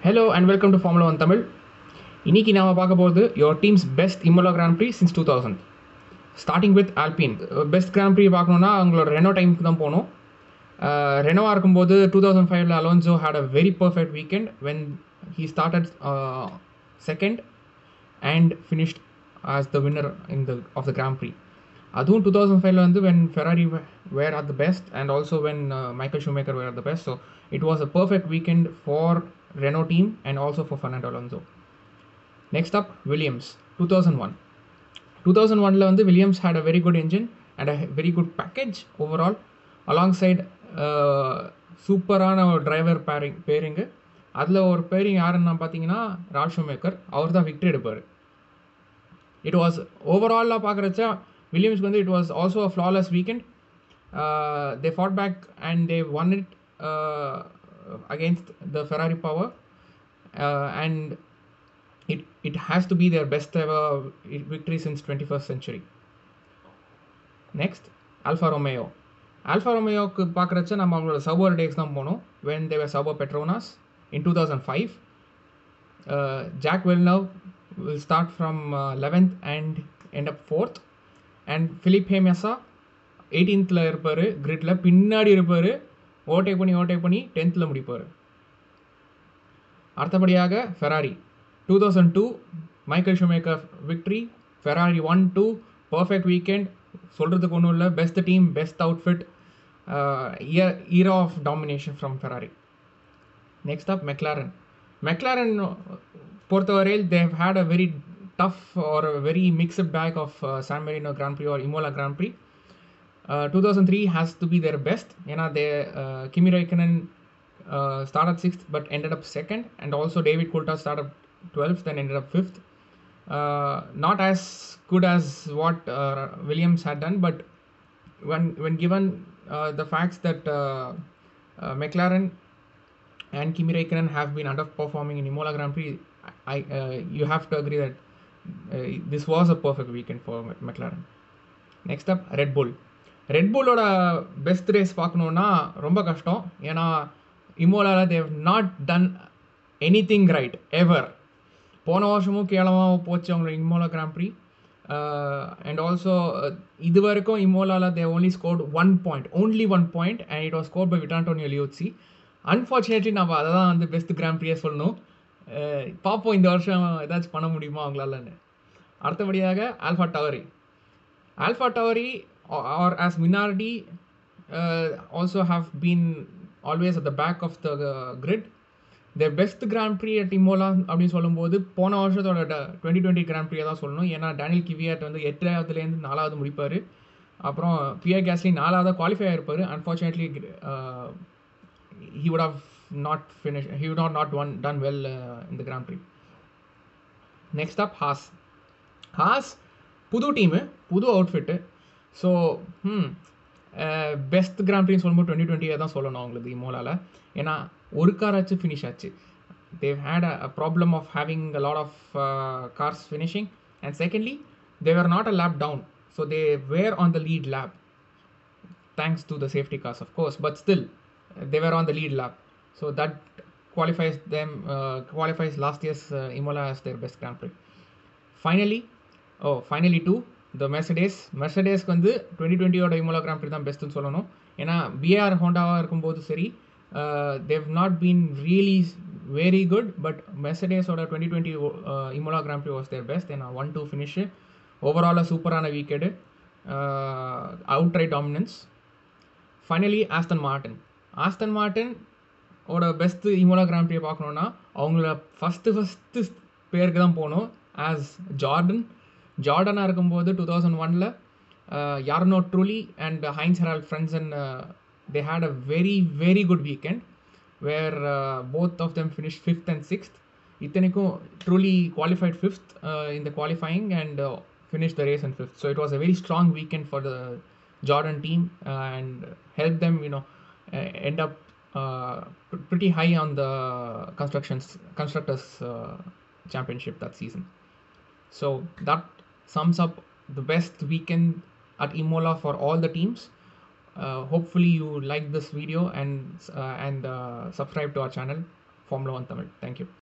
Hello and welcome to Formula one Tamil இன்னைக்கு நாம பார்க்க போகிறது your teams best Imola Grand pre since two thousand starting with Albin best grand pre பார்க்கணுன்னா அவங்களோட Renault டைமுக்கு தான் போகணும் ரெனோவாக இருக்கும்போது டூ தௌசண்ட் ஃபைவ்ல Alonso had a very perfect weekend when he started second and finished as the winner in the of the grand pre அதுவும் two thousand ஃபைவ்ல வந்து when Ferrari were are the best and also when Michael Schumacher were are the best so it was a perfect weekend for Renault team and also for Fernando Alonso. Next up, Williams, 2001. 2001 வந்து Williams had a very good engine and a very good package overall alongside uh, சூப்பரான ஒரு driver bearing bearing அதில் ஒரு bearing யாருன்னா பார்த்தீங்கன்னா ராஷோ maker அவர் தான் victory எடுப்பார் it was ஓவராலாக பார்க்குறச்சா வில்லியம்ஸ்க்கு வந்து it was also a flawless weekend they fought back and they won it Uh, against the Ferrari power, uh, and it it has to be their best ever victory since 21st century. Next, Alfa Romeo. Alfa Romeo Pakrachan among the Sauber days mono when they were Sauber Petronas in 2005. Uh, Jacques Villeneuve will start from uh, 11th and end up 4th, and Felipe Massa 18th layer grid la pinnadi irupaaru overtake பண்ணி overtake பண்ணி டென்த்தில் முடிப்பார். அடுத்தபடியாக Ferrari two thousand two Michael Schumacher victory Ferrari one two perfect weekend சொல்கிறதுக்கு ஒன்றும் இல்லை. Best team best outfit year era of domination from Ferrari next up McLaren McLaren பொறுத்தவரையில் they had a very tough or very mixed bag of San Marino Grand Prix or Imola Grand Prix 2003 has to be their best. You know, they uh, Kimi Raikkonen uh, started sixth but ended up second, and also David Coulthard started 12th and ended up fifth. not as good as what Williams had done, but when when given uh, the facts that uh McLaren and Kimi Raikkonen have been underperforming in Imola Grand Prix, I you have to agree that this was a perfect weekend for McLaren. Next up, Red Bull. ரெட்புல்லோட best race பார்க்கணுன்னா ரொம்ப கஷ்டம். ஏன்னா இமோலாவில் they not done anything right ever போன வருஷமும் கேளமாக போச்சு அவங்களோட Imola கிராம்ப்ரி and also இது வரைக்கும் இமோலாவில் they only scored one point only one point and it was score by Vitantonio Liuzzi unfortunately நம்ம அதை தான் வந்து பெஸ்ட் கிராம்ப்ரியே சொல்லணும். பார்ப்போம் இந்த வருஷம் ஏதாச்சும் பண்ண முடியுமா அவங்களாலன்னு. அடுத்தபடியாக AlphaTauri AlphaTauri or as minority uh, also have been always at the back of the uh, grid. Their best Grand Prix at Imola அப்படின்னு சொல்லும்போது போன வருஷத்தோட டுவெண்ட்டி டுவெண்ட்டி கிராண்ட் ப்ரீயை தான் சொல்லணும். ஏன்னா டேனியல் கிவியாட் வந்து எட்டாவதுலேருந்து நாலாவது முடிப்பார். அப்புறம் பியர் கேஸ்லி நாலாவது qualify ஆகிருப்பார் unfortunately he would have not finish he would not not won done well இந்த Grand Prix next up Haas Haas புது டீமு புது outfit so hmm best grand ப்ரீன்னு சொல்லும்போது டுவெண்ட்டி டுவெண்ட்டியை தான் சொல்லணும் அவங்களுக்கு இமோலாவில் ஏன்னா ஒரு கார் ஆச்சு ஃபினிஷ் ஆச்சு they had a problem of having a lot of cars finishing and secondly they are not a lap down so they were on the lead lap thanks to the safety cars of course but still they were on the lead lap so that qualifies them uh, qualifies last year's uh, Imola as their best Grand Prix. Finally, oh, finally two the Mercedes மெர்சடேஸ்க்கு வந்து twenty டுவெண்ட்டியோட Imola gram தான் பெஸ்ட்டுன்னு சொல்லணும். ஏன்னா PR ஹோண்டாவாக இருக்கும்போது சரி they not been really very good but மெர்சடேஸோட twenty twenty Imola Grand was their best ஏன்னா one two finish ஓவராலாக சூப்பரான weekend outright dominance finally Aston Martin Aston Martin ஓட பெஸ்ட்டு இமோலா கிராம் பார்க்கணுன்னா அவங்கள ஃபஸ்ட்டு ஃபஸ்ட்டு பேருக்கு தான் போகணும் ஆஸ் ஜார்டன் ஜார்டனாக இருக்கும்போது டூ தௌசண்ட் ஒனில் Jarno Trulli and giants Herald friends and they had a very very good weekend where both of them finish fifth and sixth இத்தனைக்கும் Trulli qualified fifth இந்த qualifying and finish the race and fifth so it was a very strong weekend for the Jordan team and help them you know end up uh, pretty high on the constructions constructors uh, championship that season so that sums up the best weekend at Imola for all the teams. Uh, hopefully you like this video and uh, and uh, subscribe to our channel Formula 1 Tamil. Thank you.